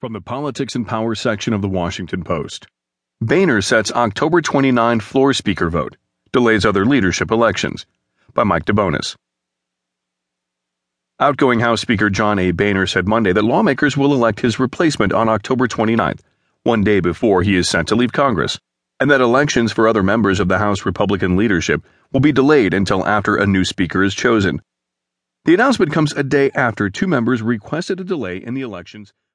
From the Politics and Power section of the Washington Post. Boehner sets October 29 floor speaker vote, delays other leadership elections. By Mike DeBonis. Outgoing House Speaker John A. Boehner said Monday that lawmakers will elect his replacement on October 29, one day before he is sent to leave Congress, and that elections for other members of the House Republican leadership will be delayed until after a new speaker is chosen. The announcement comes a day after two members requested a delay in the elections